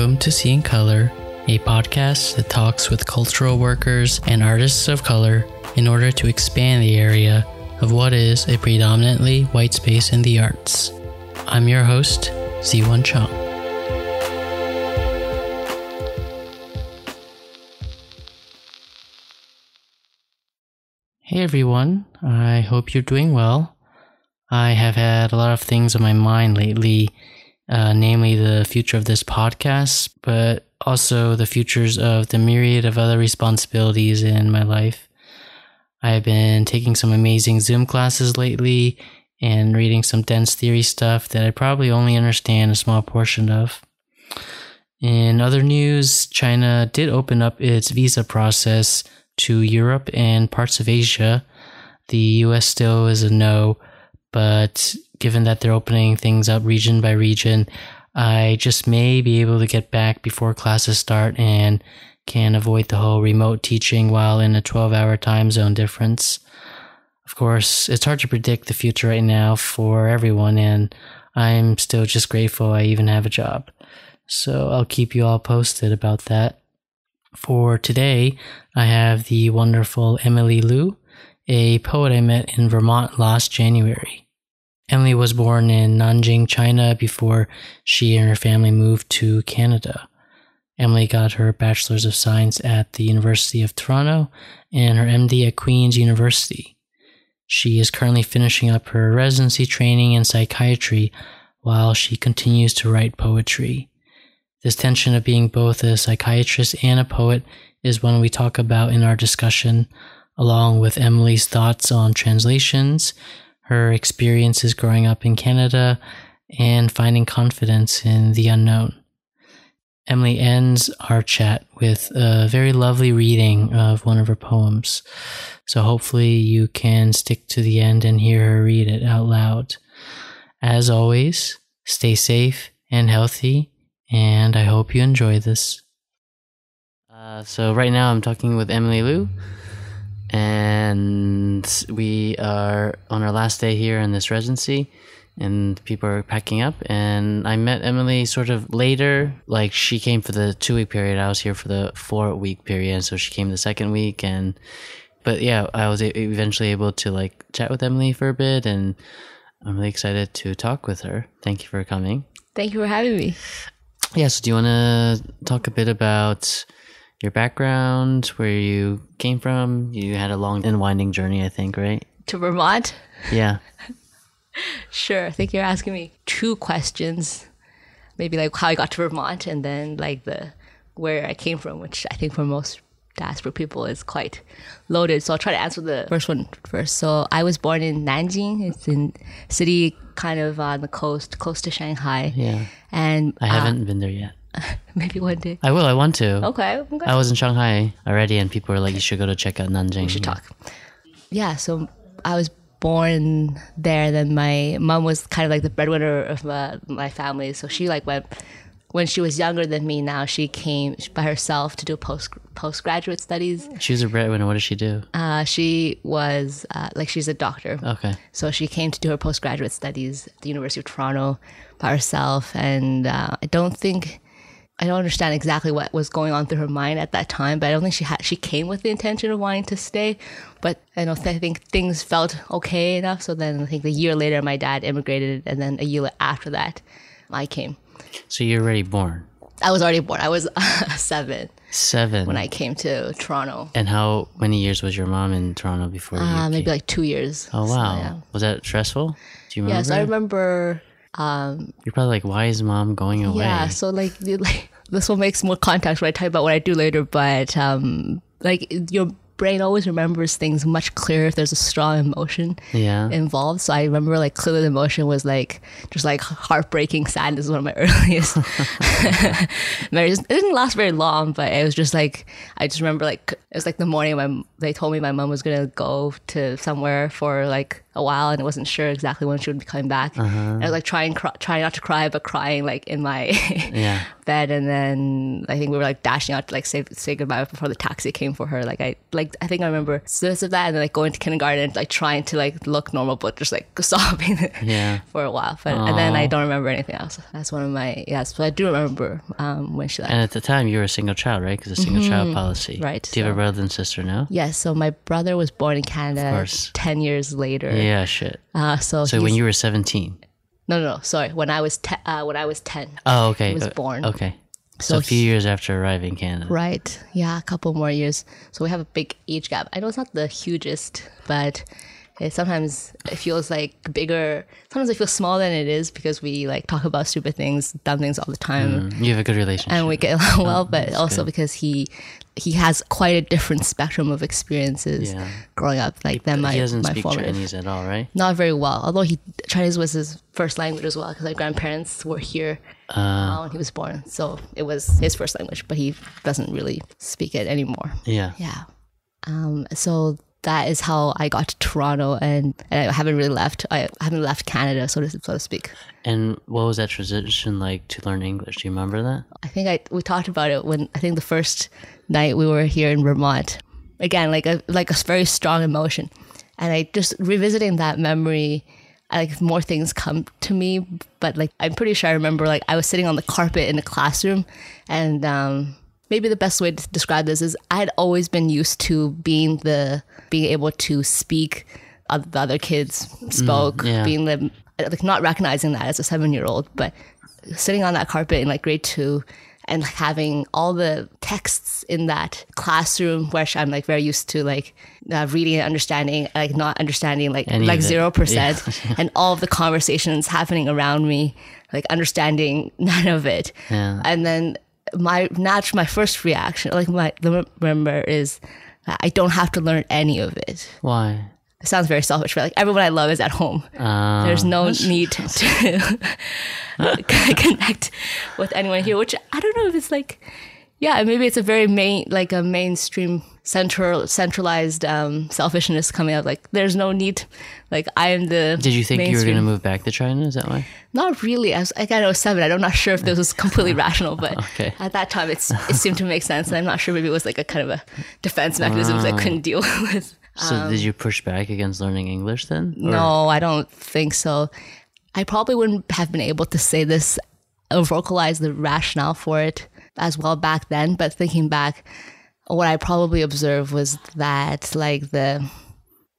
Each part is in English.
Welcome to Seeing Color, a podcast that talks with cultural workers and artists of color in order to expand the area of what is a predominantly white space in the arts. I'm your host, Ziwon Chung. Hey everyone, I hope you're doing well. I have had a lot of things on my mind lately, uh, namely the future of this podcast, but also the futures of the myriad of other responsibilities in my life. I've been taking some amazing Zoom classes lately and reading some dense theory stuff that I probably only understand a small portion of. In other news, China did open up its visa process to Europe and parts of Asia. The US still is a no, but given that they're opening things up region by region, I just may be able to get back before classes start and can avoid the whole remote teaching while in a 12 hour time zone difference. Of course, it's hard to predict the future right now for everyone, and I'm still just grateful I even have a job. So I'll keep you all posted about that. For today, I have the wonderful Emily Liu, a poet I met in Vermont last January. Emily was born in Nanjing, China before she and her family moved to Canada. Emily got her Bachelor's of Science at the University of Toronto and her MD at Queen's University. She is currently finishing up her residency training in psychiatry while she continues to write poetry. This tension of being both a psychiatrist and a poet is one we talk about in our discussion, along with Emily's thoughts on translations, her experiences growing up in Canada, and finding confidence in the unknown. Emily ends our chat with a very lovely reading of one of her poems. So hopefully you can stick to the end and hear her read it out loud. As always, stay safe and healthy and I hope you enjoy this. Uh, so right now I'm talking with Emily Liu, and we are on our last day here in this residency, and people are packing up. And I met Emily sort of later, like she came for the two week period. I was here for the four week period, so she came the second week, and but yeah, I was eventually able to like chat with Emily for a bit, and I'm really excited to talk with her. Thank you for coming. Thank you for having me. Yeah, so do you want to talk a bit about your background, where you came from? You had a long and winding journey, I think, right? To Vermont? Yeah. sure. I think you're asking me two questions. Maybe like how I got to Vermont and then like the where I came from, which I think for most diaspora people is quite loaded. So I'll try to answer the first one first. So I was born in Nanjing. It's in city kind of on the coast, close to Shanghai. Yeah. And I haven't uh, been there yet. Maybe one day. I will. I want to. Okay, okay. I was in Shanghai already, and people were like, "You should go to check out Nanjing." We should yeah. talk. Yeah. So I was born there. Then my mom was kind of like the breadwinner of my, my family, so she like went when she was younger than me now she came by herself to do post postgraduate studies she was a breadwinner what did she do uh, she was uh, like she's a doctor okay so she came to do her postgraduate studies at the university of toronto by herself and uh, i don't think i don't understand exactly what was going on through her mind at that time but i don't think she had she came with the intention of wanting to stay but i don't I think things felt okay enough so then i think a year later my dad immigrated and then a year after that i came so you're already born? I was already born. I was seven. Seven. When I came to Toronto. And how many years was your mom in Toronto before? You Uh, maybe like two years. Oh wow! So, yeah. Was that stressful? Do you remember? Yes, I remember. Um, You're probably like, why is mom going away? Yeah. So like, like this will make more context when I talk about what I do later. But um, like your brain always remembers things much clearer if there's a strong emotion yeah. involved. So I remember like clearly the emotion was like just like heartbreaking sadness one of my earliest memories. It didn't last very long, but it was just like I just remember like it was like the morning when they told me my mom was gonna go to somewhere for like a while and I wasn't sure exactly when she would be coming back. And I was like trying, cry, trying not to cry, but crying like in my Yeah. bed. And then I think we were like dashing out to like say, say goodbye before the taxi came for her. Like I, like, I think I remember this of that and then like going to kindergarten, like trying to like look normal, but just like sobbing Yeah. for a while. But, and then I don't remember anything else. That's one of my, yes, but I do remember um, when she left. And at the time, you were a single child, right? Because a single child policy. Mm-hmm. Right, Do you have a brother and sister now? Yes, so my brother was born in Canada course. 10 years later. Yeah, shit. Uh, so So when you were 17. No, no, no, sorry. When I was te- uh, when I was 10. Oh, okay. was Uh, born. Okay. So, So a few he- years after arriving in Canada. Right. Yeah, a couple more years. So we have a big age gap. I know it's not the hugest, but it sometimes it feels like bigger. Sometimes it feels smaller than it is because we like talk about stupid things, dumb things all the time. Mm, You have a good relationship. and we get along well, but also good. because he he has quite a different spectrum of experiences Yeah. growing up, like than my he doesn't my speak formative. Chinese at all, right? Not very well, although he Chinese was his first language as well, because my grandparents were here uh, when he was born, so it was his first language, but he doesn't really speak it anymore. yeah. Yeah. Um, so that is how I got to Toronto, and, and I haven't really left. I haven't left Canada, so to so to speak. And what was that transition like to learn English? Do you remember that? I think I we talked about it when I think the first night we were here in Vermont. Again, like a like a very strong emotion, and I just revisiting that memory. I, Like more things come to me, but like I'm pretty sure I remember like I was sitting on the carpet in the classroom, and um, maybe the best way to describe this is I had always been used to being the being able to speak. Other, the other kids spoke, yeah. being the like not recognizing that as a seven year old, but sitting on that carpet in like grade two and having all the texts in that classroom which i'm like very used to like uh, reading and understanding like not understanding like Any like zero percent and all of the conversations happening around me like understanding none of it Yeah. and then my natural my first reaction like my remember is that i don't have to learn any of it. Why? it sounds very selfish but like everyone i love is at home. Uh, there's no need to connect with anyone here, which I don't know if it's like, yeah, maybe it's a very main, like a mainstream central, centralized um, selfishness coming out. Like, there's no need. Like, I am the. Did you think you were going to move back to China? Is that why? Not really. I was like, I was seven. I'm not sure if this was completely rational, but Okay. at that time, it's it seemed to make sense. And I'm not sure. Maybe it was like a kind of a defense mechanism Ah. that I couldn't deal with. So did you push back against learning English then? Or- Um, No, I don't think so. I probably wouldn't have been able to say this or vocalize the rationale for it as well back then. But thinking back, what I probably observed was that like the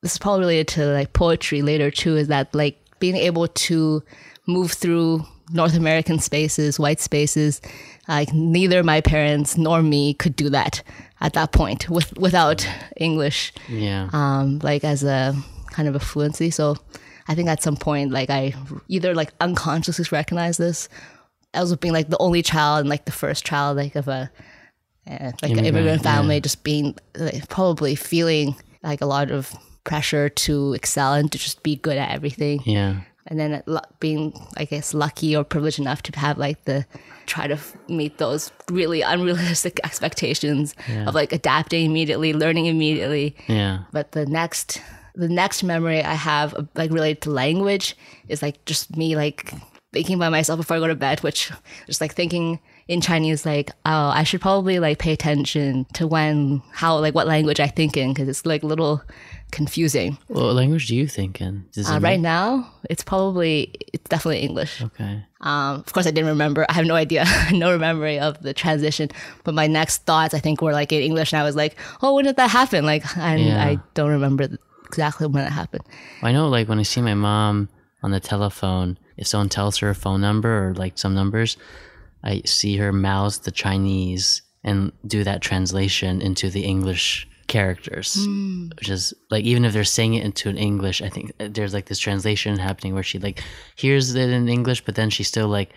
this is probably related to like poetry later too, is that like being able to move through North American spaces, white spaces, like neither my parents nor me could do that at that point with without English Yeah. um, like as a kind of a fluency. So I think at some point, like I either like unconsciously recognize this, as being like the only child and like the first child, like of a uh, like an Immigrant, immigrant family, yeah. just being like, probably feeling like a lot of pressure to excel and to just be good at everything yeah. and then lu- being i guess lucky or privileged enough to have like the try to f- meet those really unrealistic expectations of like adapting immediately learning immediately Yeah. but the next the next memory i have uh, like related to language is like just me like thinking by myself before i go to bed which just like thinking in chinese like oh i should probably like pay attention to when how like what language i think in because it's like a little confusing What language do you think in? Uh, right now, it's probably it's definitely English. Okay. Um, of course, I didn't remember. I have no idea, no memory of the transition. But my next thoughts, I think, were like in English, and I was like, "Oh, when did that happen?" Like, and Yeah. I don't remember exactly when it happened. I know, like, when I see my mom on the telephone, if someone tells her a phone number or like some numbers, I see her mouth the Chinese and do that translation into the English characters, which is like, even if they're saying it into an English, I think uh, there's like this translation happening where she like hears it in English, but then she still like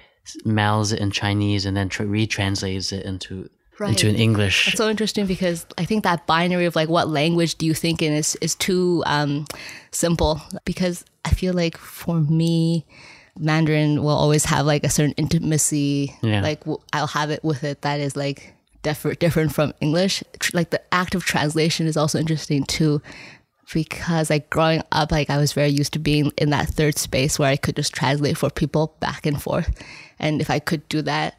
mouths it in Chinese and then tra- retranslates it into into an English. It's so interesting because I think that binary of like what language do you think in is is too um, simple because I feel like for me. Mandarin will always have like a certain intimacy, Yeah. like w- I'll have it with it that is like different different from English. Tr- Like the act of translation is also interesting too, because like growing up, like I was very used to being in that third space where I could just translate for people back and forth. And if I could do that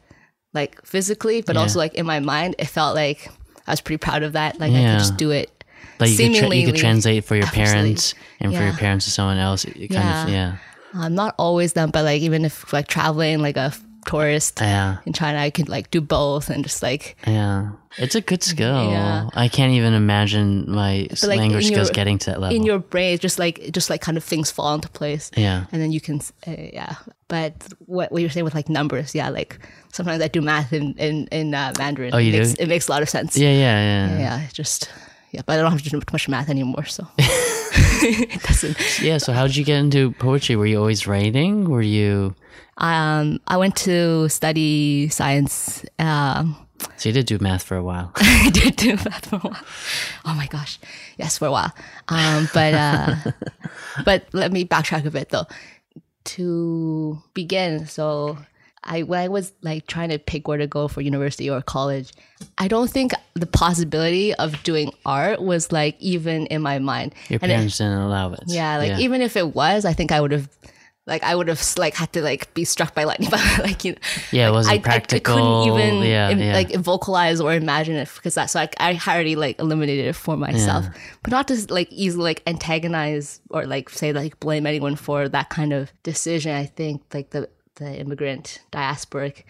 like physically, but Yeah. also like in my mind, it felt like I was pretty proud of that. Like I could just do it. Like you could, tra- you could translate for your effortlessly. parents and for your parents to someone else. It kind of, yeah. Um, not always them, but like even if like traveling like a tourist Yeah. in China, I could like do both and just like Yeah. It's a good skill. Yeah. I can't even imagine my s like, language skills your- getting to that level. in your brain, just like just like kind of things fall into place. yeah. and then you can uh, yeah but what, what you're saying with like numbers yeah like sometimes i do math in in, in uh, mandarin Oh, you it makes, do? it makes a lot of sense Yeah, yeah, yeah. yeah just yeah but i don't have to do much math anymore so it doesn't Yeah, so how did you get into poetry? Were you always writing? Were you um i went to study science um So you did do math for a while. I did do math for a while. Oh my gosh, yes, for a while. Um, but uh, but let me backtrack a bit though. To begin, so I when I was like trying to pick where to go for university or college, I don't think the possibility of doing art was like even in my mind. Your And it- parents didn't allow it. yeah, like even if it was, I think I would have. Like I would have like had to like be struck by lightning, but like you know, Yeah, it wasn't I, I- practical. I, couldn't even yeah, im- yeah. like vocalize or imagine it because that's so I, I already like eliminated it for myself, but not to like easily like antagonize or like say like blame anyone for that kind of decision. I think like the the immigrant diasporic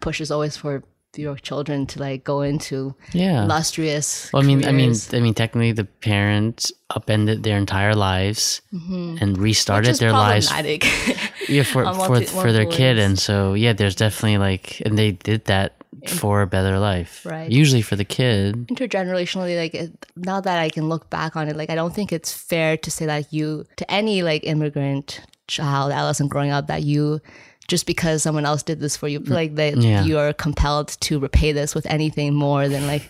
push is always for your children to like go into yeah. illustrious. Well, I mean, I mean. I mean, technically, the parents upended their entire lives and restarted Mm-hmm. Which is their lives yeah, for for multi- for their kid, and so yeah, there's definitely like, and they did that for a better life, Right. Usually for the kid, intergenerationally like it, now that i can look back on it like i don't think it's fair to say that you to any like immigrant child adolescent growing up that you just because someone else did this for you mm, like that Yeah. you are compelled to repay this with anything more than like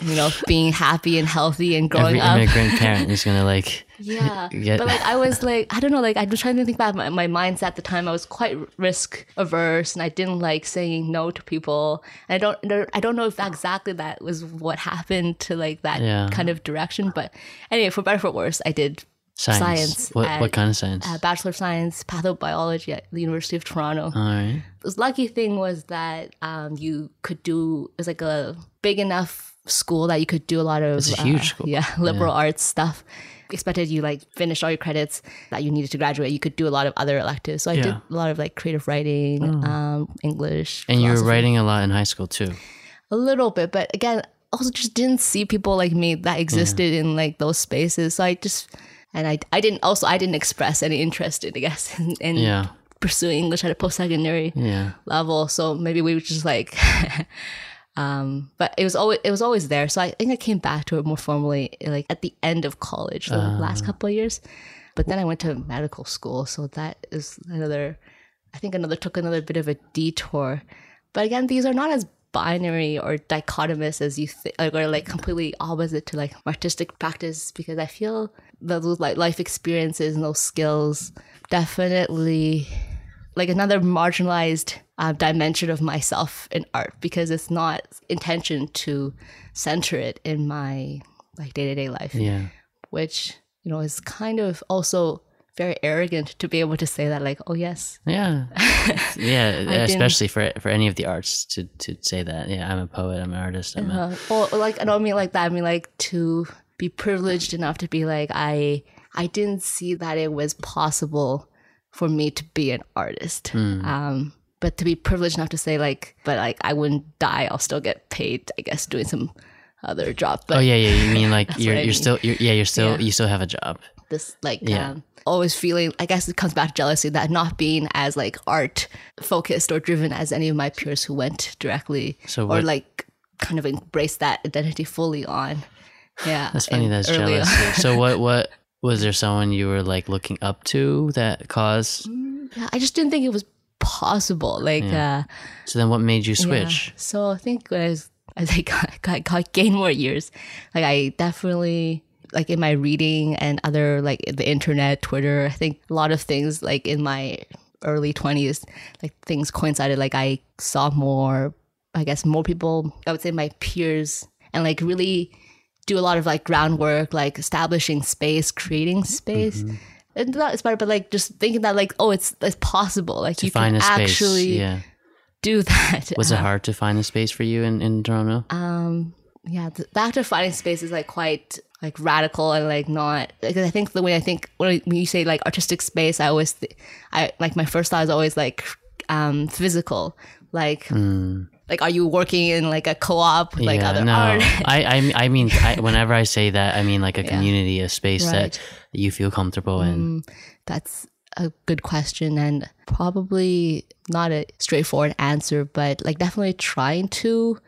you know being happy and healthy and growing every up immigrant parent is gonna like, yeah but like i was like i don't know like i'm just trying to think about my, my mindset at the time i was quite risk averse and i didn't like saying no to people and i don't i don't know if exactly that was what happened to like that Yeah. kind of direction but anyway for better or for worse i did science. Science What at- what kind of science? a bachelor of science pathobiology at the university of toronto All right. the lucky thing was that um, you could do it was like a big enough school that you could do a lot of It's a huge uh, school. yeah liberal arts stuff expected you like finish all your credits that you needed to graduate you could do a lot of other electives so i did a lot of like creative writing um, english And you were writing a lot in high school too. a little bit but again also just didn't see people like me that existed in like those spaces so i just and i i didn't also i didn't express any interest in i guess in, in Yeah. pursuing english at a post-secondary Yeah. level. So maybe we were just like, um, but it was always it was always there. So I think I came back to it more formally like at the end of college, the last couple of years. But then I went to medical school, so that is another. I think another took another bit of a detour. But again, these are not as binary or dichotomous as you think, or like completely opposite to like artistic practice because I feel those like life experiences and those skills definitely like another marginalized uh, dimension of myself in art because it's not intention to center it in my like day-to-day life Yeah. which you know is kind of also very arrogant to be able to say that like oh yes Yeah. yeah. especially for for any of the arts to to say that. Yeah, I'm a poet. I'm an artist. I'm a, uh, or, or, like I don't mean like that I mean like to be privileged enough to be like I I didn't see that it was possible for me to be an artist Hmm. um but to be privileged enough to say like but like I wouldn't die I'll still get paid I guess doing some other job but oh yeah, yeah. You mean like you're you're mean. still you're, yeah you're still Yeah. you still have a job. this like Yeah. um, always feeling i guess it comes back to jealousy that not being as like art focused or driven as any of my peers who went directly So or like kind of embrace that identity fully on yeah That's funny. That's early on. jealousy. so what what was there someone you were like looking up to that caused? yeah, i just didn't think it was possible like uh So then what made you yeah. switch? so i think when i was as i got, got, got gained more years like i definitely like in my reading and other like the internet twitter i think a lot of things like in my early 20s like things coincided like i saw more i guess more people i would say my peers and like really do a lot of like groundwork, like establishing space, creating space. Mm-hmm. And is part, but like just thinking that like, oh, it's it's possible. Like you find can a space. actually yeah. do that. Was it hard to find a space for you in, in Toronto? Um, yeah, the, act of finding space is like quite like radical and like not because I think the way I think when, I- when you say like artistic space, I always th- I like my first thought is always like um physical, like like are you working in like a co-op like yeah, other no. art? I, I I mean, I, whenever I say that, I mean like a community, a space Right. Mm. that you feel comfortable in. That's a good question and probably not a straightforward answer, but like definitely trying to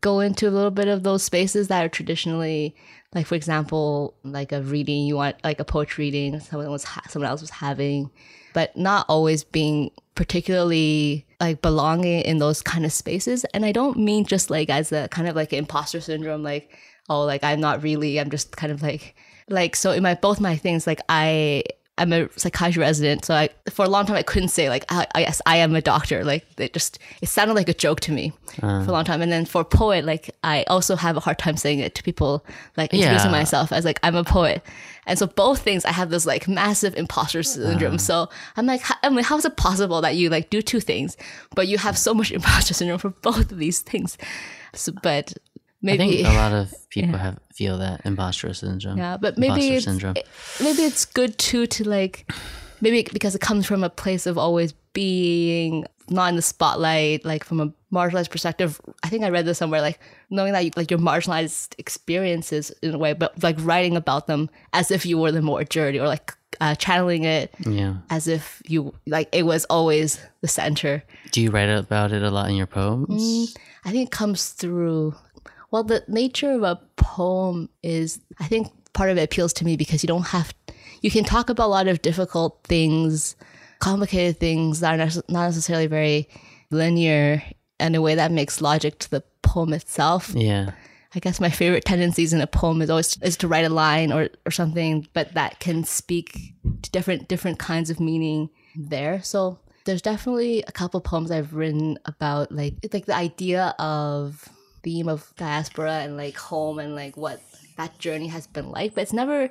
go into a little bit of those spaces that are traditionally like for example like a reading you want like a poetry reading someone was ha- someone else was having but not always being particularly like belonging in those kind of spaces. And i don't mean just like as a kind of like imposter syndrome like oh like i'm not really i'm just kind of like like so in my both my things like i i'm a psychiatry resident so i for a long time i couldn't say like i, I yes i am a doctor. Like it just it sounded like a joke to me ah. for a long time. And then for poet like i also have a hard time saying it to people like introducing Yeah. myself as like i'm a poet. And so both things i have this like massive imposter syndrome. Ah. So i'm like i'm like how is it possible that you like do two things but you have so much imposter syndrome for both of these things? So, but I maybe think a lot of people have feel that imposter syndrome. yeah, but maybe it's, syndrome. it- maybe it's good too to like maybe because it comes from a place of always being not in the spotlight, like from a marginalized perspective. I think I read this somewhere, like knowing that you, like your marginalized experiences in a way, but like writing about them as if you were the more journey or like uh, channeling it yeah. as if you like it was always the center. Do you write about it a lot in your poems? I think it comes through. Well, the nature of a poem is, I think part of it appeals to me because you don't have, you can talk about a lot of difficult things, complicated things that are not necessarily very linear in a way that makes logic to the poem itself. Yeah. I guess my favorite tendencies in a poem is always is to write a line or, or something, but that can speak to different different kinds of meaning there. So there's definitely a couple poems I've written about like like the idea of theme of diaspora and like home and like what that journey has been like, but it's never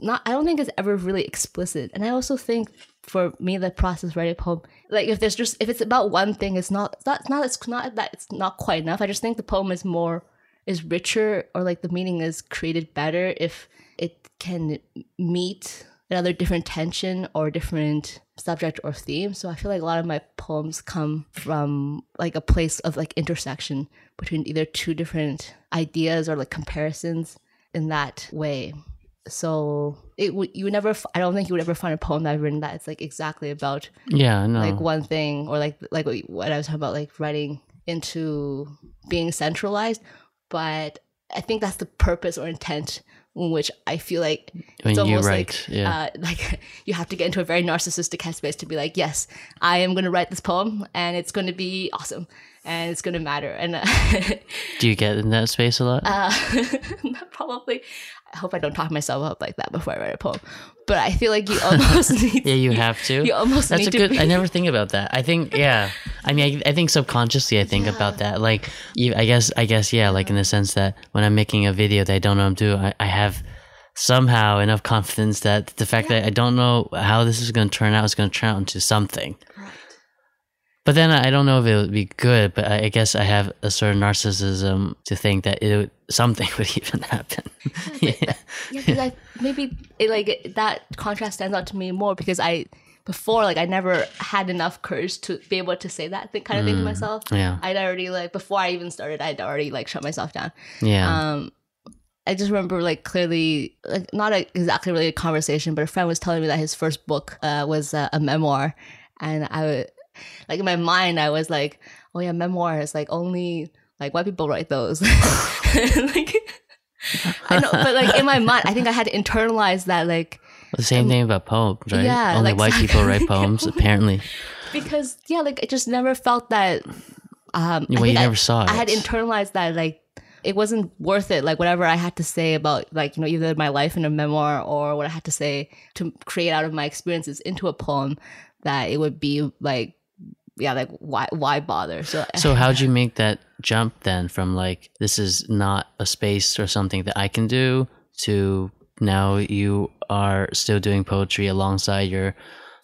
not I don't think it's ever really explicit. And I also think for me the process writing a poem, like if there's just if it's about one thing, it's not it's not not it's not that it's not quite enough. I just think the poem is more is richer or like the meaning is created better if it can meet another different tension or different subject or theme. So I feel like a lot of my poems come from like a place of like intersection between either two different ideas or like comparisons in that way. So it would you would never f- I don't think you would ever find a poem that I've written that it's like exactly about Yeah, no. like one thing or like like what I was talking about like writing into being centralized but I think that's the purpose or intent in which I feel like when it's you almost write, like yeah. uh, like you have to get into a very narcissistic headspace to be like yes I am going to write this poem and it's going to be awesome and it's going to matter and uh, Do you get in that space a lot? uh, probably I hope I don't talk myself up like that before I write a poem but I feel like you almost need yeah, you have to. you almost That's need a to good. be- I never think about that. I think, yeah. I mean, I, I think subconsciously, I think about that. Like, you, I guess, I guess, yeah. Like in the sense that when I'm making a video that I don't know what I'm doing, I, I have somehow enough confidence that the fact that I don't know how this is going to turn out is going to turn out into something. But then I don't know if it would be good. But I, I guess I have a certain narcissism to think that it would, something would even happen. yeah. yeah, I maybe it, like that contrast stands out to me more because I before like I never had enough courage to be able to say that thing, kind of thing to myself. Yeah. I'd already like before I even started, I'd already like shut myself down. Yeah. Um, I just remember like clearly, like not a, exactly really a conversation, but a friend was telling me that his first book uh, was uh, a memoir, and I would like in my mind I was like, oh yeah, memoirs like only like white people write those. like I know, but like in my mind, I think I had to internalize that like the same thing about poems, right? yeah, Only like- white people write poems, apparently. because yeah, like I just never felt that. Um, Well, you think I- never saw I had internalized that like it wasn't worth it. Like whatever I had to say about like you know either my life in a memoir or what I had to say to create out of my experiences into a poem, that it would be like yeah, like why why bother? So So how'd you make that jump then from like this is not a space or something that I can do to now you are still doing poetry alongside your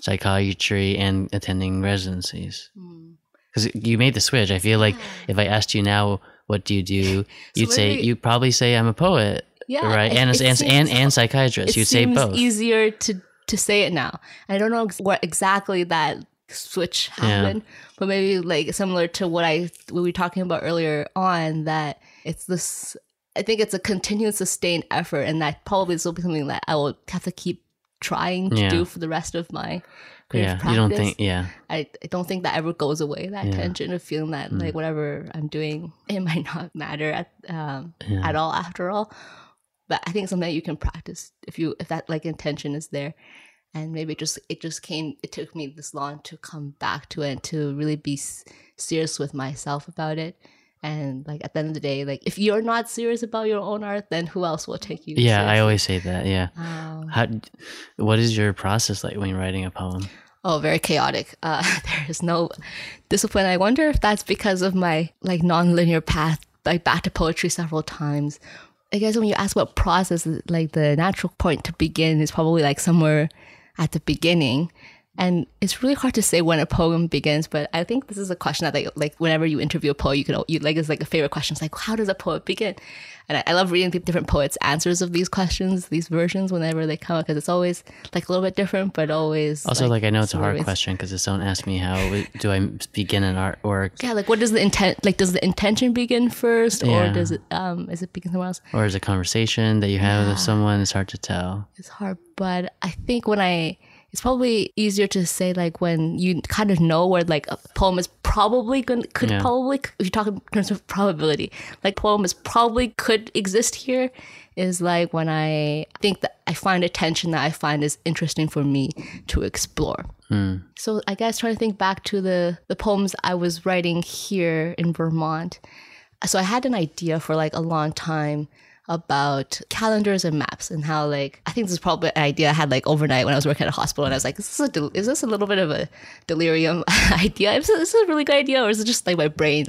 psychiatry and attending residencies? Hmm. Because you made the switch. I feel like if I asked you now, what do you do? You'd say maybe- you'd probably say I'm a poet, Yeah, right? it- And it and, seems- and and psychiatrist. it You'd say both. easier to to say it now. I don't know ex- what exactly that switch happened, but maybe like similar to what I we were talking about earlier on that it's this. I think it's a continued sustained effort, and that probably is will be something that I will have to keep trying to Yeah. do for the rest of my creative Yeah, practice. you don't think? Yeah, I, I don't think that ever goes away. That Yeah. Mm. tension of feeling that like whatever I'm doing, it might not matter at um, Yeah. at all after all. But I think it's something that you can practice if you if that like intention is there, and maybe it just it just came. It took me this long to come back to it and to really be s- serious with myself about it. And like at the end of the day, like if you're not serious about your own art, then who else will take you? yeah. I always say that. Yeah. Um, How? What is your process like when you're writing a poem? Oh, very chaotic. Uh, there is no discipline. I wonder if that's because of my like non-linear path, like back to poetry several times. I guess when you ask what process, like the natural point to begin is probably like somewhere at the beginning. And it's really hard to say when a poem begins, but I think this is a question that like, like whenever you interview a poet, you can you like it's like a favorite question. It's like how does a poet begin? And I, I love reading the different poets' answers of these questions, these versions, whenever they come out, because it's always like a little bit different, but always Also, like, I know it's a hard question because if someone asks me how do I begin an artwork, Yeah, like what does the intent like does the intention begin first or does it um is it begin somewhere else? or is it a conversation that you have with someone? It's hard to tell. It's hard, but I think when I it's probably easier to say like when you kind of know where like a poem is probably going could Yeah. probably if you talk in terms of probability like poem is probably could exist here is like when I think that I find a tension that I find is interesting for me to explore. Hmm. So I guess trying to think back to the the poems I was writing here in Vermont. So I had an idea for like a long time about calendars and maps and how like I think this is probably an idea I had like overnight when I was working at a hospital and I was like, is this a is this a little bit of a delirium idea? Is this, a really good idea or is it just like my brain?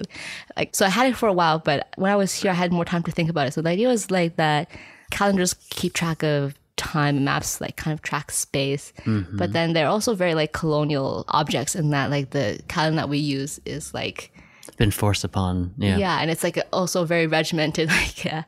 Like so I had it for a while, but when I was here I had more time to think about it. So the idea was like that calendars keep track of time maps like kind of track space but then they're also very like colonial objects in that like the calendar that we use is like Been forced upon. Yeah. yeah, and it's like also very regimented like uh,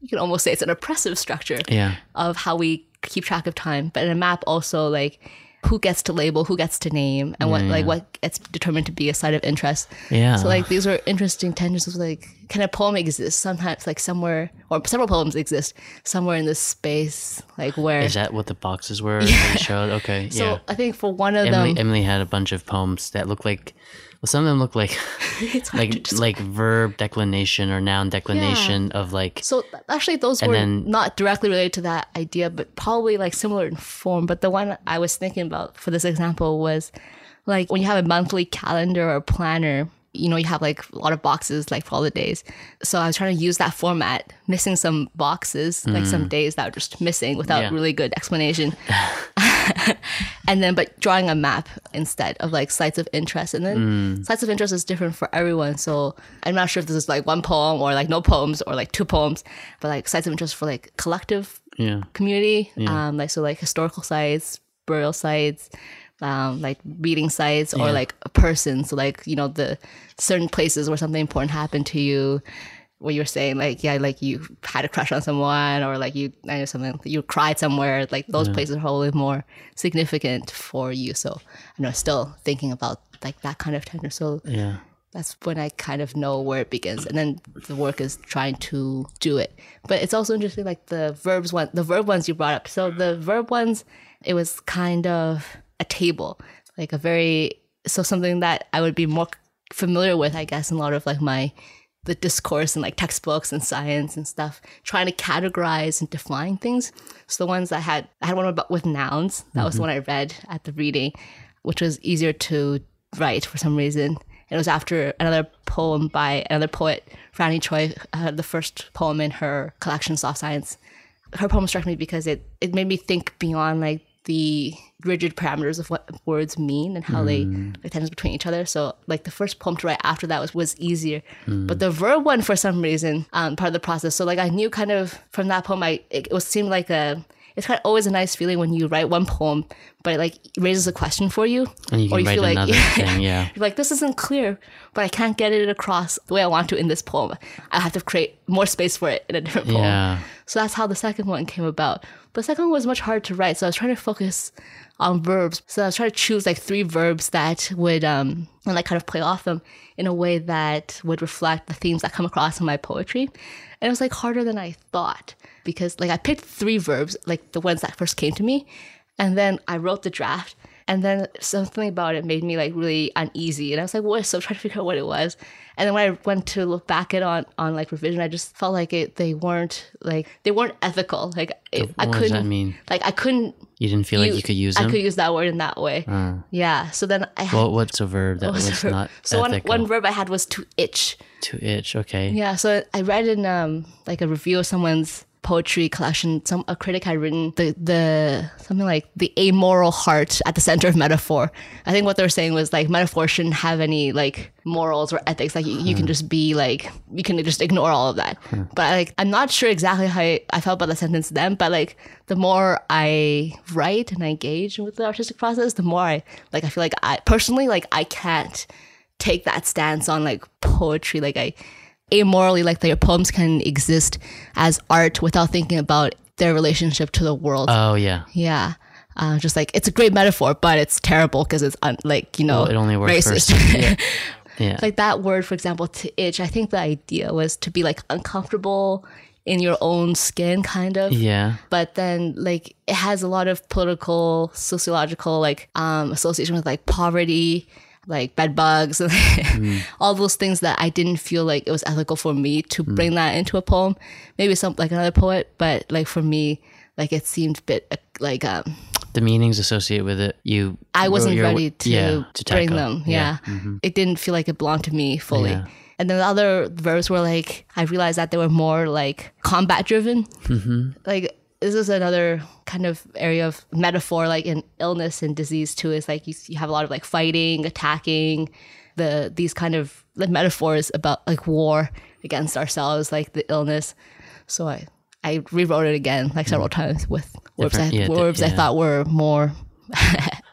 you can almost say it's an oppressive structure Yeah. of how we keep track of time but in a map also like who gets to label who gets to name and what like what gets determined to be a site of interest Yeah. so like these were interesting tensions of like can a poem exist sometimes like somewhere or several poems exist somewhere in this space like where Is that what the boxes were you showed? Okay. so yeah. I think for one of Emily, them Emily had a bunch of poems that look like, well, some of them look like like like verb declination or noun declination of like So actually, those were then- not directly related to that idea, but probably like similar in form. But the one I was thinking about for this example was like when you have a monthly calendar or planner, you know, you have like a lot of boxes like for all the days. So I was trying to use that format, missing some boxes, like some days that were just missing without Yeah. really good explanation. and then but drawing a map instead of like sites of interest and then sites of interest is different for everyone so i'm not sure if this is like one poem or like no poems or like two poems but like sites of interest for like collective yeah. community um like so like historical sites burial sites um like reading sites or Yeah. like a person so like you know the certain places where something important happened to you where you were saying like yeah like you had a crush on someone or like you I know something you cried somewhere like those places are probably more significant for you so I know still thinking about like that kind of tender so Yeah. that's when I kind of know where it begins, and then the work is trying to do it. But it's also interesting, like the verbs one, the verb ones you brought up. So the verb ones, it was kind of a table, like a very so something that I would be more familiar with, I guess, in a lot of like my the discourse and like textbooks and science and stuff, trying to categorize and define things. So the ones I had, I had one about with nouns. That was the one I read at the reading, which was easier to write for some reason. And it was after another poem by another poet, Franny Choi, uh, the first poem in her collection, Soft Science. Her poem struck me because it, it made me think beyond like the rigid parameters of what words mean and how they like tensions between each other. So like the first poem to write after that was was easier, but the verb one for some reason um, part of the process. So like I knew kind of from that poem, I it, it was seemed like a it's kind of always a nice feeling when you write one poem, but it like raises a question for you, And you can write another thing, yeah. you're like, this isn't clear, but I can't get it across the way I want to in this poem. I have to create more space for it in a different poem. Yeah. So that's how the second one came about. But the second one was much harder to write. So I was trying to focus on verbs. So I was trying to choose like three verbs that would um and like kind of play off them in a way that would reflect the themes that come across in my poetry. And it was like harder than I thought because like I picked three verbs, like the ones that first came to me, and then I wrote the draft. And then something about it made me like really uneasy, and I was like, "What?" So I'm trying to figure out what it was. And then when I went to look back at on on like revision, I just felt like it. They weren't like they weren't ethical. Like it, I What does couldn't that mean? like I couldn't. You didn't feel like you could use Them? I could use that word in that way. Yeah. So then I had What, what's a verb that was was, not so one, one verb I had was to itch. to itch, okay. Yeah, so I read in um like a review of someone's poetry collection, some a critic had written the the something like the amoral heart at the center of metaphor. I think what they were saying was like metaphor shouldn't have any like morals or ethics. Like you, you can hmm. just be like you can just ignore all of that. Hmm. But like I'm not sure exactly how I, I felt about the sentence then, but like the more I write and I engage with the artistic process, the more I like I feel like I personally like I can't take that stance on like poetry. Like I amorally like that your poems can exist as art without thinking about their relationship to the world. Oh, yeah. yeah. Uh, just like it's a great metaphor, but it's terrible because it's un- like you know Well, it only works racist. yeah. Yeah. like that word, for example, to itch. I think the idea was to be like uncomfortable in your own skin, kind of yeah. but then like it has a lot of political sociological like um association with like poverty like bed bugs and mm. all those things that i didn't feel like it was ethical for me to mm. bring that into a poem. Maybe some like another poet but like for me like it seemed a bit like um The meanings associated with it, you. i wasn't you're- ready to, yeah, to bring them yeah, mm-hmm. it didn't feel like it belonged to me fully. Yeah. and then the other verbs were like i realized that they were more like combat driven mm-hmm. like this is another kind of area of metaphor like in illness and disease too is like you, you have a lot of like fighting attacking the these kind of like metaphors about like war against ourselves like the illness. So i i rewrote it again like hmm. several times with words I, yeah, words I thought were more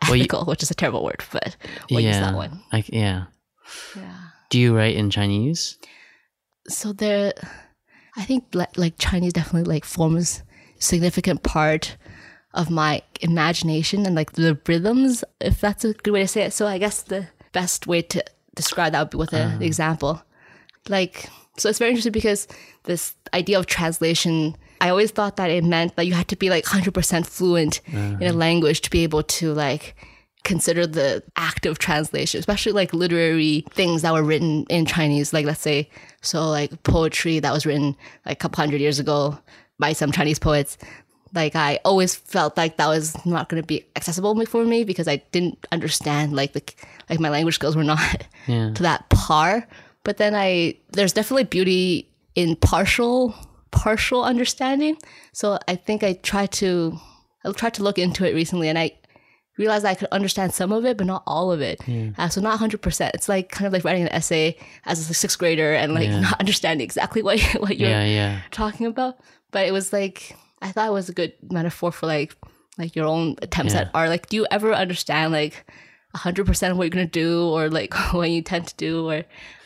Well, you- ethical which is a terrible word but we'll use that one. I, yeah. yeah. Do you write in Chinese? so there i think like chinese definitely like forms significant part of my imagination and like the rhythms if that's a good way to say it. So i guess the best way to describe that would be with an uh-huh. example. Like so it's very interesting because this idea of translation i always thought that it meant that you had to be like 100% fluent in a uh-huh. language to be able to like consider the act of translation especially like literary things that were written in chinese. Like let's say so like poetry that was written like a couple hundred years ago by some chinese poets like i always felt like that was not going to be accessible for me because i didn't understand like the like my language skills were not Yeah. to that par. But then I there's definitely beauty in partial partial understanding. So I think I tried to I tried to look into it recently and I realized I could understand some of it but not all of it. Uh, so not 100%. It's like kind of like writing an essay as a sixth grader and like Yeah. not understanding exactly what what you're Yeah, yeah. talking about. But it was like I thought it was a good metaphor for like like your own attempts Yeah. at art. Like, do you ever understand like hundred percent of what you're gonna do, or like what you tend to do, or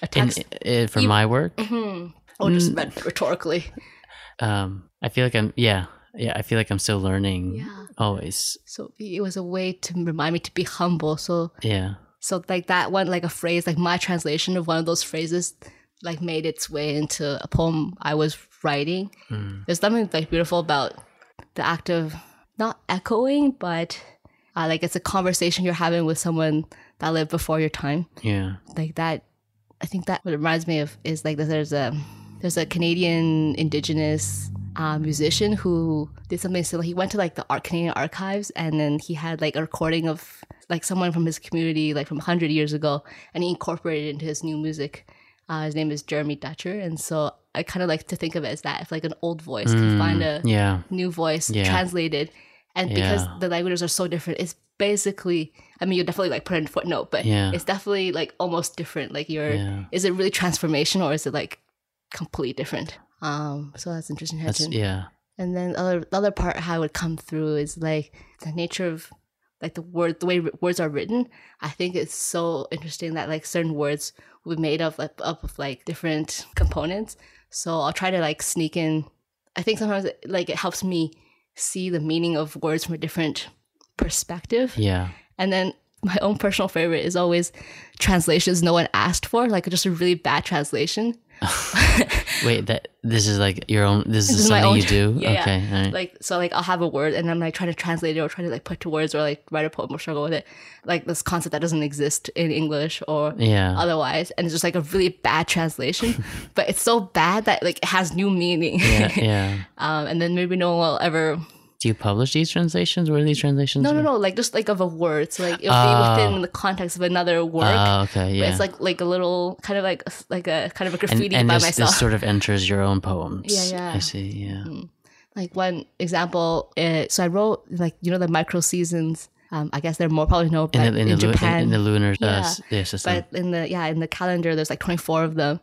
a In, text, i- for my work, mm-hmm. or just mm. meant rhetorically? um, I feel like I'm, yeah, yeah, I feel like I'm still learning Yeah. always. So it was a way to remind me to be humble. So Yeah. so like that one, like a phrase, like my translation of one of those phrases, like made its way into a poem I was writing. There's something like beautiful about the act of not echoing, but uh, like it's a conversation you're having with someone that lived before your time. Yeah. Like that, I think that what it reminds me of is like there's a there's a Canadian Indigenous uh, musician who did something similar. He went to like the art Canadian archives and then he had like a recording of like someone from his community like from 100 years ago and he incorporated it into his new music. Uh, his name is Jeremy Dutcher, and so I kind of like to think of it as that, if like an old voice can find a Yeah. new voice Yeah. translated And because Yeah. the languages are so different, it's basically I mean you definitely like put in a footnote, but Yeah. it's definitely like almost different. Like you're is it really transformational or is it like completely different? Um so that's interesting. That's yeah. And then the other the other part how it would come through is like the nature of like the word the way words are written. I think it's so interesting that like certain words will be made of like up of like different components. So I'll try to like sneak in. I think sometimes it, like it helps me see the meaning of words from a different perspective. Yeah. And then my own personal favorite is always translations no one asked for, like just a really bad translation. Wait, that this is like your own. This, is something own- you do. Yeah, yeah. okay. all right. like so like I'll have a word and I'm like trying to translate it or trying to like put to words or like write a poem or struggle with it. Like this concept that doesn't exist in English or yeah. otherwise. And it's just like a really bad translation. but it's so bad that like it has new meaning. yeah. Yeah. um and then maybe no one will ever Do you publish these translations? Where are these translations? No no no, like just like of a word. So like it'll Oh. be within the context of another work. Oh, okay. But Yeah. it's like like a little kind of like like a kind of a graffiti and by this, myself. this sort of enters your own poems. Yeah, yeah. I see. Yeah. like one example uh, so i wrote like you know the micro seasons um i guess they're more probably know In the, in, in, the, lu- in- japan in the lunar uh, Yeah. s- yeah, system. but in the yeah in the calendar there's like 24 of them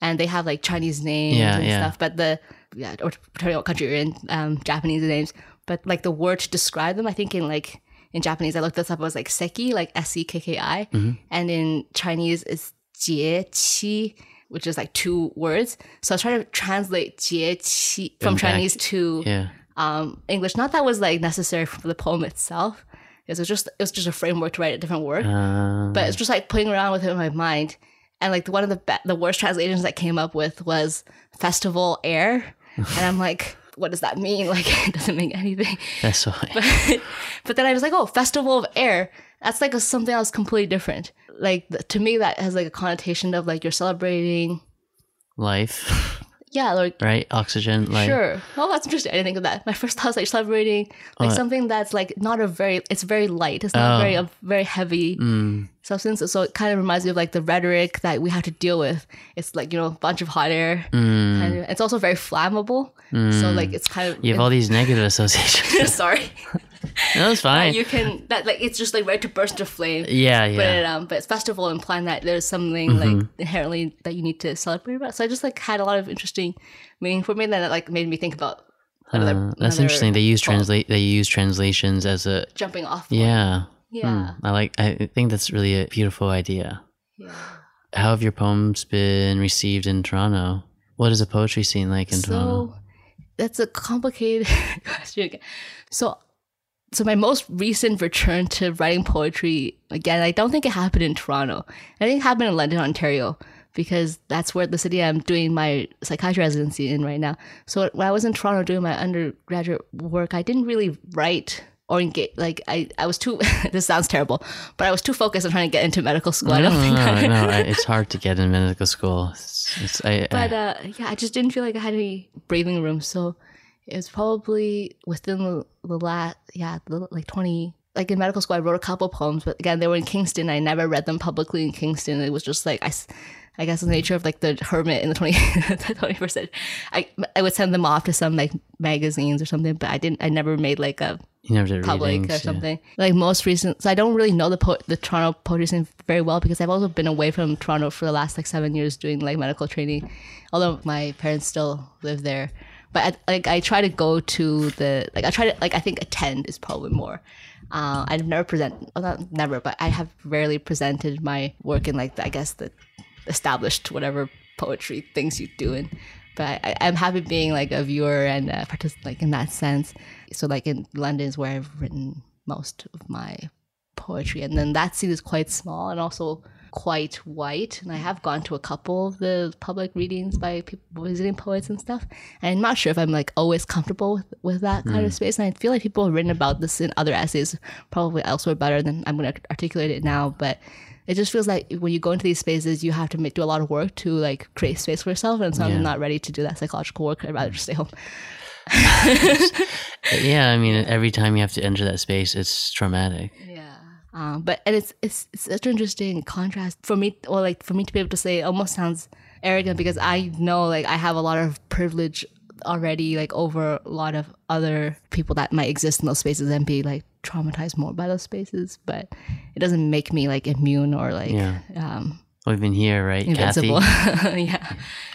and they have like chinese names Yeah, and yeah. stuff but the yeah or depending what country you're in um japanese names but like the word to describe them i think in like in japanese i looked this up it was like seki like s-e-k-k-i Mm-hmm. and in chinese it's jie qi which is like two words so i was trying to translate jie qi from Impact. chinese to yeah. um, English. Not that was like necessary for the poem itself. It was just it was just a framework to write a different word. Uh, but it's just like playing around with it in my mind. And like one of the be- the worst translations I came up with was festival air, and I'm like, what does that mean? Like it doesn't mean anything. that's why. But, but then I was like, oh, festival of air. That's like a, something else completely different. Like to me, that has like a connotation of like you're celebrating. Life, Yeah, like right? Oxygen, life. Sure. Well, that's interesting. I didn't think of that. My first thought was like celebrating like Oh. something that's like not a very. It's very light. It's not Oh. very a very heavy Mm, substance. So it kind of reminds me of like the rhetoric that we have to deal with. It's like you know a bunch of hot air. mm, And it's also very flammable. So like it's kind of you have all these negative associations. sorry. no, it's fine. you can that like it's just like ready to burst into flame. yeah, But yeah. it, um, but it's festival implying that there's something Mm-hmm. like inherently that you need to celebrate about. So I just like had a lot of interesting meaning for me. And then it like made me think about another, Uh, that's another interesting. They use translate. They use translations as a jumping off. point. yeah. Yeah. Hmm, I like. I think that's really a beautiful idea. Yeah. How have your poems been received in Toronto? What is the poetry scene like in Toronto? So that's a complicated question. So, so my most recent return to writing poetry again, I don't think it happened in Toronto. I think it happened in London, Ontario, because that's where the city I'm doing my psychiatry residency in right now. So when I was in Toronto doing my undergraduate work, I didn't really write or engage. Like I, I was too. this sounds terrible, but I was too focused on trying to get into medical school. I no, don't no, think. no, I- no, I- It's hard to get in medical school. It's, it's, I, but I, uh, yeah, I just didn't feel like I had any breathing room. So it was probably within the, the last, yeah, the, like 20, like in medical school, I wrote a couple poems, but again, they were in Kingston. I never read them publicly in Kingston. It was just like, I, I guess the nature of like the hermit in the 20, the 21st century. I, I would send them off to some like magazines or something, but I didn't, I never made like a you never did public readings, or yeah. something. Like most recent, so I don't really know the po- the Toronto poetry scene very well because I've also been away from Toronto for the last like seven years doing like medical training, although my parents still live there. But I, like I try to go to the like I try to like I think attend is probably more. Uh, I've never present, well, not never, but I have rarely presented my work in like the, I guess the established whatever poetry things you do in. But I, I'm happy being like a viewer and a participant, like in that sense. So like in London is where I've written most of my poetry, and then that scene is quite small and also quite white. And I mm. have gone to a couple of the public readings by people visiting poets and stuff. And I'm not sure if I'm like always comfortable with, with that kind of mm. space. And I feel like people have written about this in other essays, probably elsewhere better than I'm going to articulate it now. But it just feels like when you go into these spaces, you have to make, do a lot of work to like create space for yourself. And so Yeah. I'm not ready to do that psychological work. I'd rather just stay home. Yeah, I mean, every time you have to enter that space, it's traumatic. Yeah. Um, but and it's it's it's such an interesting contrast for me, or like for me to be able to say, it almost sounds arrogant because I know like I have a lot of privilege already like over a lot of other people that might exist in those spaces and be like traumatized more by those spaces but it doesn't make me like immune or like Yeah. um Well, we've been here, right? invincible Kathy yeah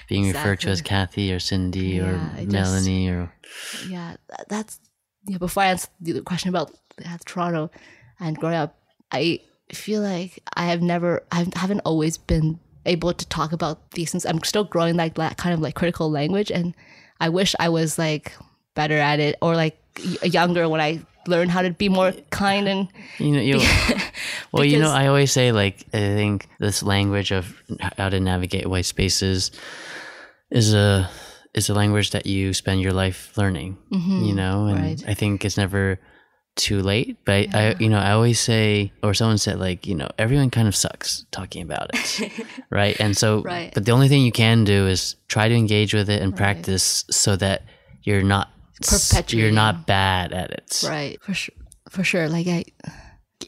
being referred to as Kathy or Cindy Yeah, or I just- Melanie or yeah that's yeah before i answer the question about uh, toronto and growing up i feel like i have never i haven't always been able to talk about these things i'm still growing like that kind of like critical language and i wish i was like better at it or like younger when i learned how to be more kind and you know you. well, you know, I always say like I think this language of how to navigate white spaces is a is a language that you spend your life learning. You know, and Mm-hmm. Right. I think it's never too late. But I, you know, I always say, or someone said, like, you know, everyone kind of sucks talking about it, right? And so, Right. but the only thing you can do is try to engage with it and practice so that you're not you're not bad at it. right for sure for sure like i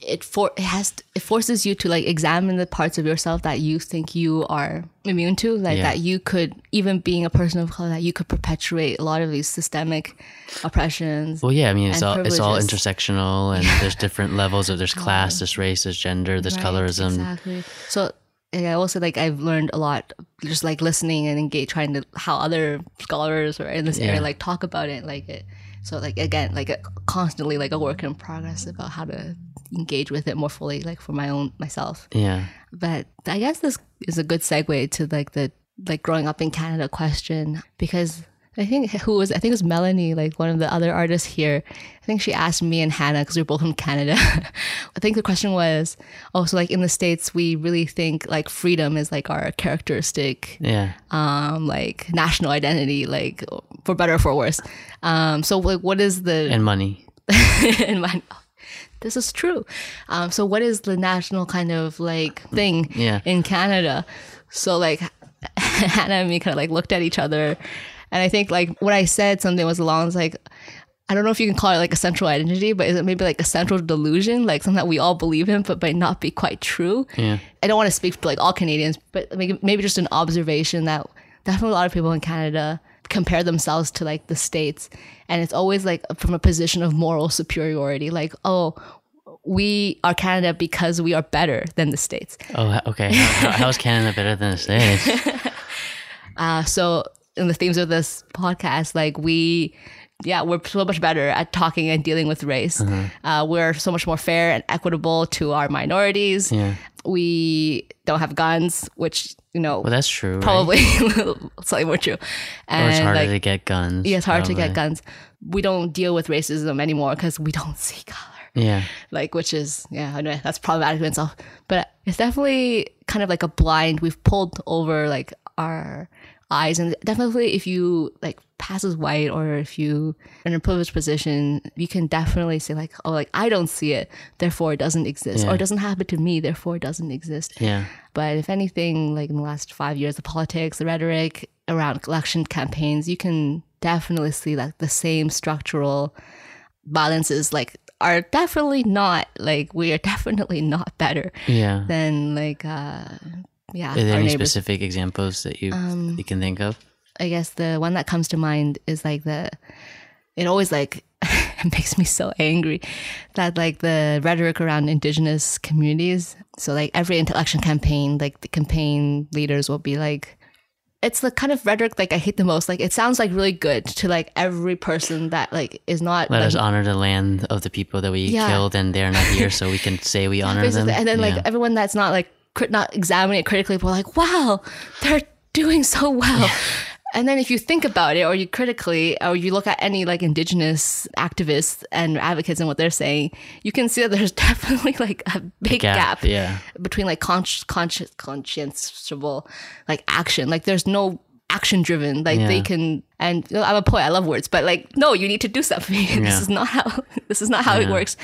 it for it has to, it forces you to like examine the parts of yourself that you think you are immune to like Yeah. that you could even being a person of color that you could perpetuate a lot of these systemic oppressions Well, yeah, I mean, it's all it's all intersectional, and there's different levels of there's class, there's race, there's gender, there's Right, colorism. exactly so and I also like I've learned a lot just like listening and engage trying to how other scholars or in this Yeah. area like talk about it like it so like again like a, constantly like a work in progress about how to engage with it more fully like for my own myself. Yeah, but I guess this is a good segue to like the like growing up in Canada question because I think who was I think it was Melanie like one of the other artists here I think she asked me and Hannah because we are both from Canada I think the question was oh so like in the states we really think like freedom is like our characteristic yeah, um like national identity like for better or for worse um so like what is the and money. and money. this is true. Um, so what is the national kind of like thing Yeah. in Canada? So like Hannah and me kind of like looked at each other and I think like what I said something was along was like I don't know if you can call it like a central identity, but is it maybe like a central delusion, like something that we all believe in, but might not be quite true? Yeah, I don't want to speak to like all Canadians, but maybe, maybe just an observation that definitely a lot of people in Canada compare themselves to like the states, and it's always like from a position of moral superiority, like oh, we are Canada because we are better than the states. Oh, okay. How, how is Canada better than the States? Uh, so in the themes of this podcast, like we. Yeah, we're so much better at talking and dealing with race. Uh, we're so much more fair and equitable to our minorities. Yeah. We don't have guns, which you know Well, that's true. right? probably slightly more true. Or And it's harder like, to get guns. yeah, it's hard to get guns. We don't deal with racism anymore because we don't see color. Yeah, Like, which is yeah, anyway, that's problematic in itself. But it's definitely kind of like a blind. We've pulled over like our eyes, and definitely if you like pass as white or if you in a privileged position, you can definitely say like, oh, like I don't see it, therefore it doesn't exist, Yeah. or it doesn't happen to me, therefore it doesn't exist. yeah, But if anything, like in the last five years, the politics, the rhetoric around election campaigns, you can definitely see like the same structural balances like are definitely not like we are definitely not better yeah. than like uh yeah Are there any neighbors. specific examples that you Um, you can think of? I guess the one that comes to mind is like the it always like it makes me so angry that like the rhetoric around indigenous communities. So like every election campaign, like the campaign leaders will be like it's the kind of rhetoric like I hate the most. Like it sounds like really good to like every person that like is not Let like, us honor the land of the people that we Yeah. killed, and they're not here, so we can say we honor them. And then like everyone that's not like crit- not examining it critically, are like, wow, they're doing so well. And then if you think about it, or you critically, or you look at any like indigenous activists and advocates and what they're saying, you can see that there's definitely like a big gap, yeah. between like conscious, conscious, conscientious like action. Like there's no action driven. Like Yeah. they can, and you know, I'm a poet. I love words, but like no, you need to do something. Yeah. this is not how. This is not how it works.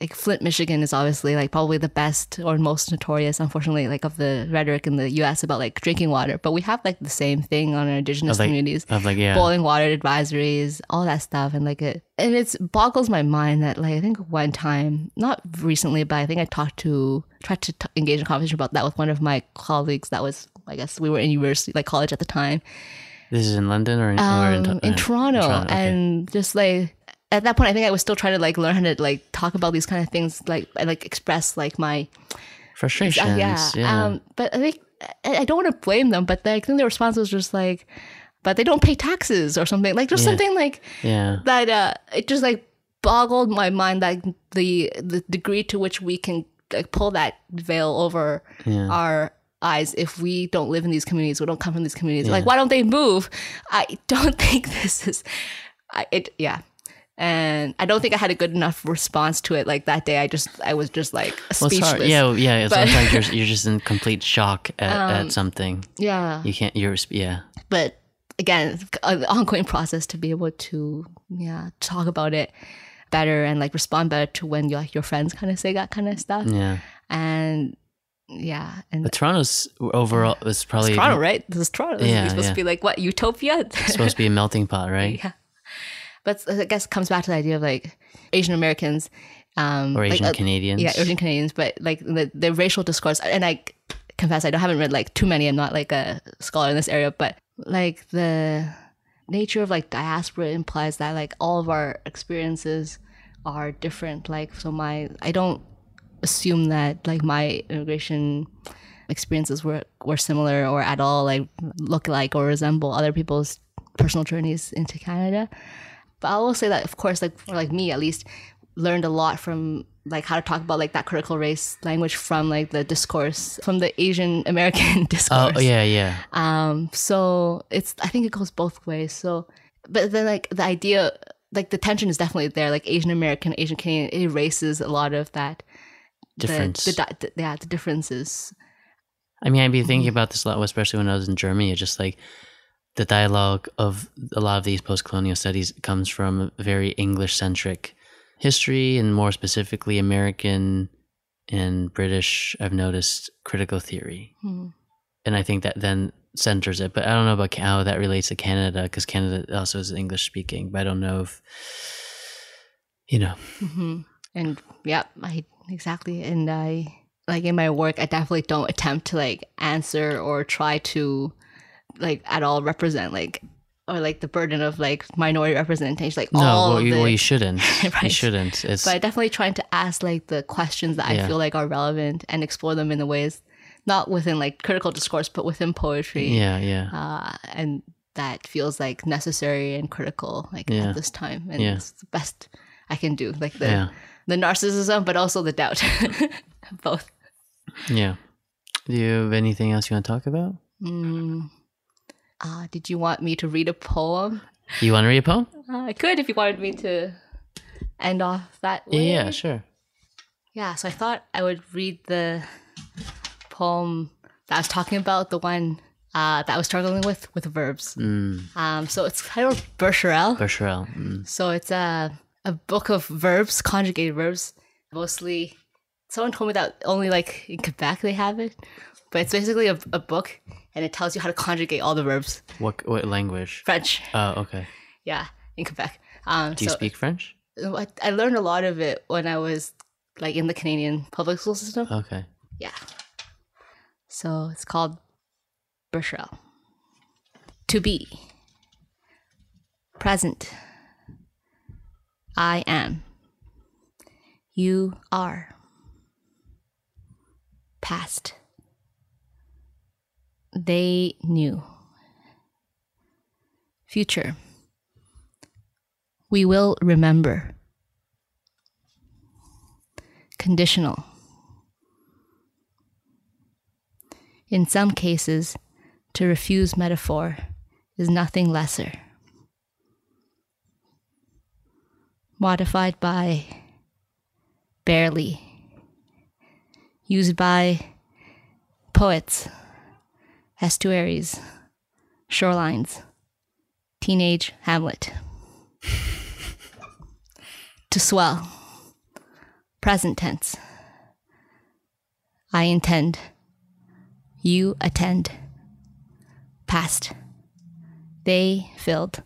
Like Flint, Michigan is obviously like probably the best or most notorious, unfortunately, like of the rhetoric in the U.S. about like drinking water. But we have like the same thing on our indigenous like, communities of like yeah, boiling water advisories, all that stuff, and like it, and it's boggles my mind that like I think one time, not recently, but I think I talked to tried to t- engage in a conversation about that with one of my colleagues. That was I guess we were in university, like college at the time, This is in London or in, or in, um, in uh, Toronto, okay. and just like at that point, I think I was still trying to like learn how to like talk about these kind of things, like and like express like my frustrations. uh, yeah. yeah. Um, but I think I, I don't want to blame them, but I think the response was just like, but they don't pay taxes or something, like just Yeah. something like yeah. that. Uh, it just like boggled my mind that the the degree to which we can like pull that veil over Yeah. our eyes if we don't live in these communities, we don't come from these communities. Like, why don't they move? I don't think this is. I it yeah. And I don't think I had a good enough response to it. Like that day, I just I was just like Well, it's speechless. hard. Yeah, yeah. But- Um, Sometimes you're you're just in complete shock at, at something. yeah. You can't. You're yeah. but again an ongoing process to be able to yeah talk about it better and like respond better to when you like your friends kind of say that kind of stuff Yeah. and yeah and But Toronto's overall is probably Toronto right this is Toronto Yeah, is supposed yeah. to be like what utopia it's supposed to be a melting pot, right? yeah but I guess it comes back to the idea of like Asian Americans um Or like, Asian uh, Canadians. yeah Asian Canadians but like the, the racial discourse and I confess I don't haven't read like too many. I'm not like a scholar in this area but like the nature of like diaspora implies that like all of our experiences are different. Like so my I don't assume that like my immigration experiences were were similar or at all like look like or resemble other people's personal journeys into Canada but I will say that, of course, like for like me at least, learned a lot from like how to talk about like that critical race language from like the discourse from the Asian American discourse. Oh yeah, yeah. Um, so it's I think it goes both ways. So, but then like the idea, like the tension is definitely there. Like Asian American, Asian Canadian, it erases a lot of that the- Difference. The, di- the, yeah, the differences. I mean, I'd be Mm-hmm. thinking about this a lot, especially when I was in Germany. It's just like the dialogue of a lot of these post-colonial studies comes from very English-centric history, and more specifically, American and British. I've noticed critical theory, Hmm. and I think that then centers it. But I don't know about how that relates to Canada because Canada also is English-speaking. But I don't know if you know. hmm And yeah, I exactly. And I like in my work, I definitely don't attempt to like answer or try to like at all represent like or like the burden of like minority representation, like No, all well, you, the, well, you shouldn't. You shouldn't. It's but I definitely trying to ask like the questions that I feel like are relevant and explore them in the ways not within like critical discourse, but within poetry. yeah, yeah. Uh, and that feels like necessary and critical like Yeah. at this time. And Yeah. it's the best I can do. Like the Yeah. the narcissism, but also the doubt. Both. Yeah. Do you have anything else you want to talk about? Mm. Uh, did you want me to read a poem? You want to read a poem? Uh, I could if you wanted me to end off that Yeah, way. yeah, sure. Yeah, so I thought I would read the poem that I was talking about, the one uh, that I was struggling with with verbs. Mm. Um, so it's titled Bescherelle. Bescherelle. Mm. So it's a a book of verbs, conjugated verbs. Mostly, someone told me that only like in Quebec they have it, but it's basically a, a book and it tells you how to conjugate all the verbs. What what language? French, Oh, okay. yeah, in Quebec. Um, Do you so speak French? I, I learned a lot of it when I was like in the Canadian public school system. Okay. Yeah. So it's called Bescherelle. To be. Present. I am. You are. Past. They knew. Future. We will remember. Conditional. In some cases, to refuse metaphor is nothing lesser. Modified by barely. Used by poets, estuaries, shorelines, teenage Hamlet. to swell. Present tense. I intend. You attend. Past. They filled.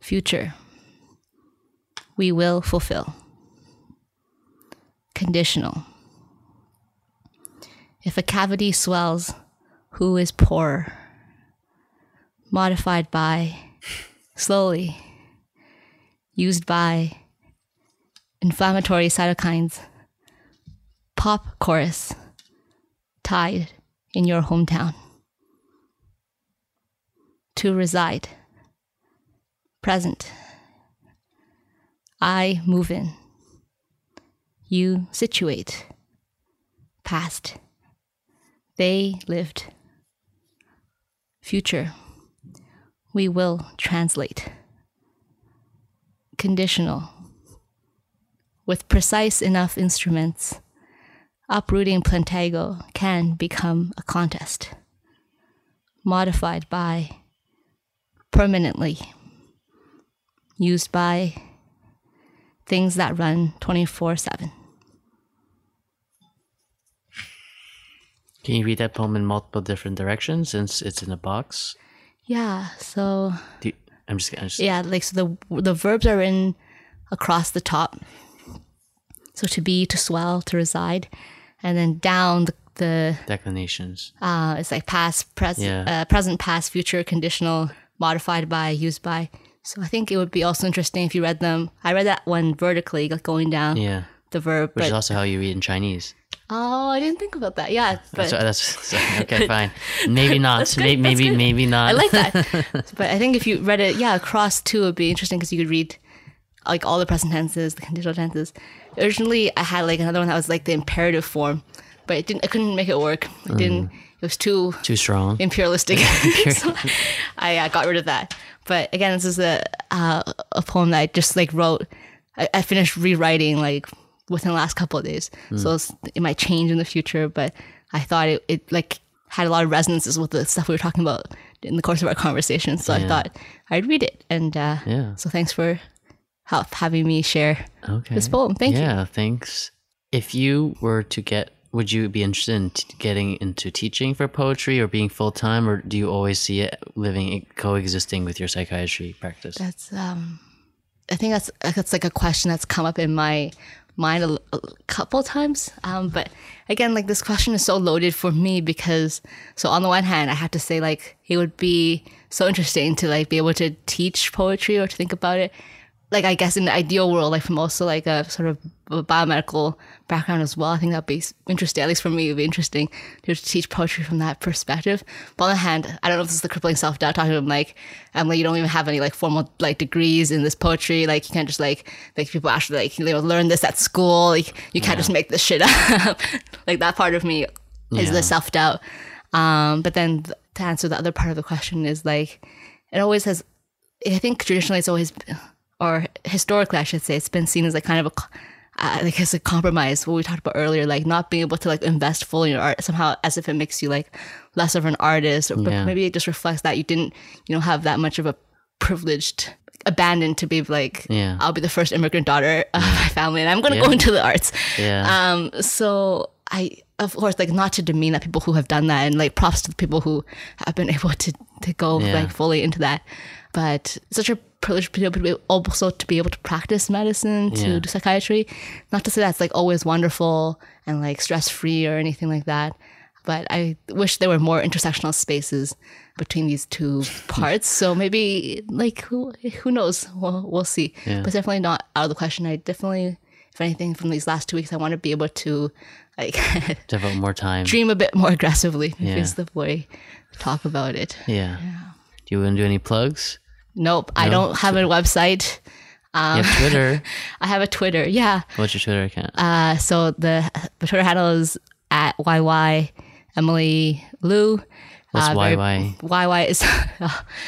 Future. We will fulfill. Conditional. If a cavity swells, who is poor, modified by, slowly, used by, inflammatory cytokines, pop chorus, tied in your hometown. To reside, present. I move in. You situate. Past. They lived. Future. We will translate. Conditional. With precise enough instruments, uprooting Plantago can become a contest. Modified by permanently. Used by things that run 24 7. Can you read that poem in multiple different directions since it's in a box? Yeah, so you, I'm just, I'm just yeah, like so the the verbs are in across the top. So to be, to swell, to reside, and then down the, the declinations. uh, it's like past, present, Yeah. uh, present, past, future, conditional, modified by, used by. So I think it would be also interesting if you read them. I read that one vertically, like going down Yeah. the verb. Which But is also how you read in Chinese. Oh, I didn't think about that. Yeah, but that's so- okay, fine. Maybe not. That's good, maybe that's maybe maybe not. I like that. but I think if you read it, yeah, across two would be interesting because you could read like all the present tenses, the conditional tenses. Originally, I had like another one that was like the imperative form, but it didn't. I couldn't make it work. It didn't. It was too Too strong. imperialistic. so I uh, got rid of that. But again, this is a uh, a poem that I just like wrote. I, I finished rewriting like within the last couple of days, so it might change in the future. But I thought it, it like had a lot of resonances with the stuff we were talking about in the course of our conversation. So I thought I'd read it, and uh, Yeah. so thanks for help having me share Okay. this poem. Thank you. yeah, thanks. If you were to get, would you be interested in t- getting into teaching for poetry or being full time, or do you always see it living coexisting with your psychiatry practice? That's um, I think that's that's like a question that's come up in my mind a, a couple times. Um, but again, like this question is so loaded for me because so on the one hand, I have to say like it would be so interesting to like be able to teach poetry or to think about it. Like I guess in the ideal world, like from also like a sort of a biomedical background as well, I think that'd be interesting. At least for me, it'd be interesting to teach poetry from that perspective. But on the other hand, I don't know if this is the crippling self doubt talking about like Emily, you don't even have any like formal like degrees in this poetry. Like you can't just like like people actually like you know learn this at school. Like you can't just make this shit up. like that part of me is Yeah. the self doubt. Um, but then th- to answer the other part of the question is like it always has. I think traditionally it's always, or historically I should say, it's been seen as like kind of a, uh, like as a compromise. What we talked about earlier, like not being able to like invest fully in your art somehow, as if it makes you like less of an artist, or but Yeah. maybe it just reflects that you didn't, you know, have that much of a privileged abandoned to be like, Yeah. I'll be the first immigrant daughter of my family, and I'm gonna go into the arts. yeah. Um, so I, of course, like not to demean that people who have done that, and like props to the people who have been able to to go Yeah. like fully into that. But such a privilege to be able to be, also to be able to practice medicine, to Yeah. do psychiatry. Not to say that's like always wonderful and like stress free or anything like that. But I wish there were more intersectional spaces between these two parts. so maybe like who who knows? We'll we'll see. Yeah. But definitely not out of the question. I definitely, if anything, from these last two weeks, I want to be able to like Devote more time. dream a bit more aggressively. Yeah. Is the way talk about it. Yeah. Do you want to do any plugs? Nope, I don't have a website. Um, You have Twitter. I have a Twitter. Yeah. What's your Twitter account? Uh, so the, the Twitter handle is at YY Emily Lou. What's uh, YY? YY is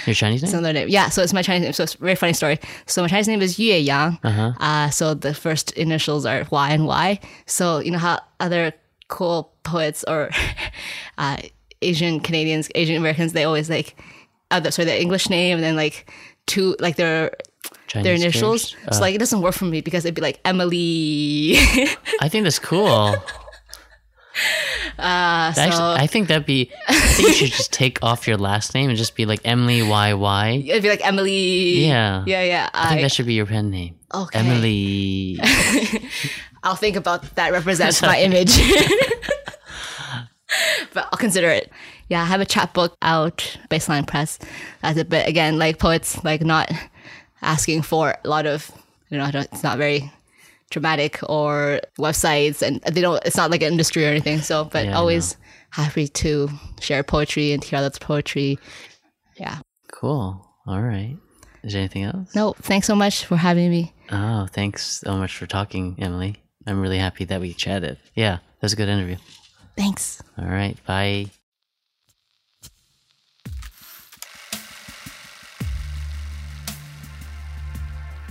Your Chinese name? another name. Yeah, so it's my Chinese name. So it's a very funny story. So my Chinese name is Yue Yang. Uh-huh. Uh, so the first initials are Y and Y. So you know how other cool poets or uh, Asian Canadians, Asian Americans, they always like, other sorry, their English name and then like two like their Chinese their initials. characters? so like it doesn't work for me because it'd be like Emily. I think that's cool. uh, so Actually, I think that'd be. I think you should just take off your last name and just be like Emily Y Y. it'd be like Emily. Yeah. yeah, yeah. I think that should be your pen name. Okay. Emily. I'll think about that represents my image. But I'll consider it. Yeah, I have a chapbook out, Baseline Press. That's it. But again, like poets, like not asking for a lot of, you know, it's not very dramatic or websites, and they don't. It's not like an industry or anything. So, but Yeah, always happy to share poetry and hear others' poetry. Yeah. Cool. All right. Is there anything else? No, thanks so much for having me. Oh, thanks so much for talking, Emily. I'm really happy that we chatted. Yeah, that was a good interview. Thanks. All right. Bye.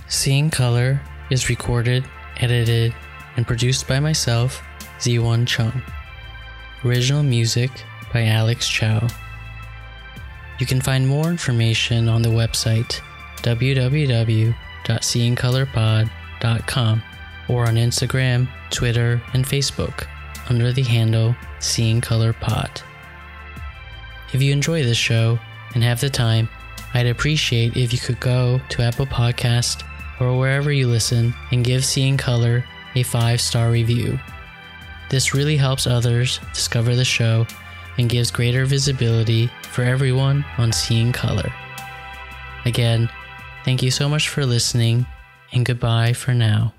Seeing Color is recorded, edited, and produced by myself, Z1 Chung. Original music by Alex Chow. You can find more information on the website www.seeingcolorpod.com or on Instagram, Twitter, and Facebook under the handle Seeing Color Pod. If you enjoy this show and have the time, I'd appreciate if you could go to Apple Podcast or wherever you listen and give Seeing Color a five star review. This really helps others discover the show and gives greater visibility for everyone on Seeing Color. Again, thank you so much for listening, and goodbye for now.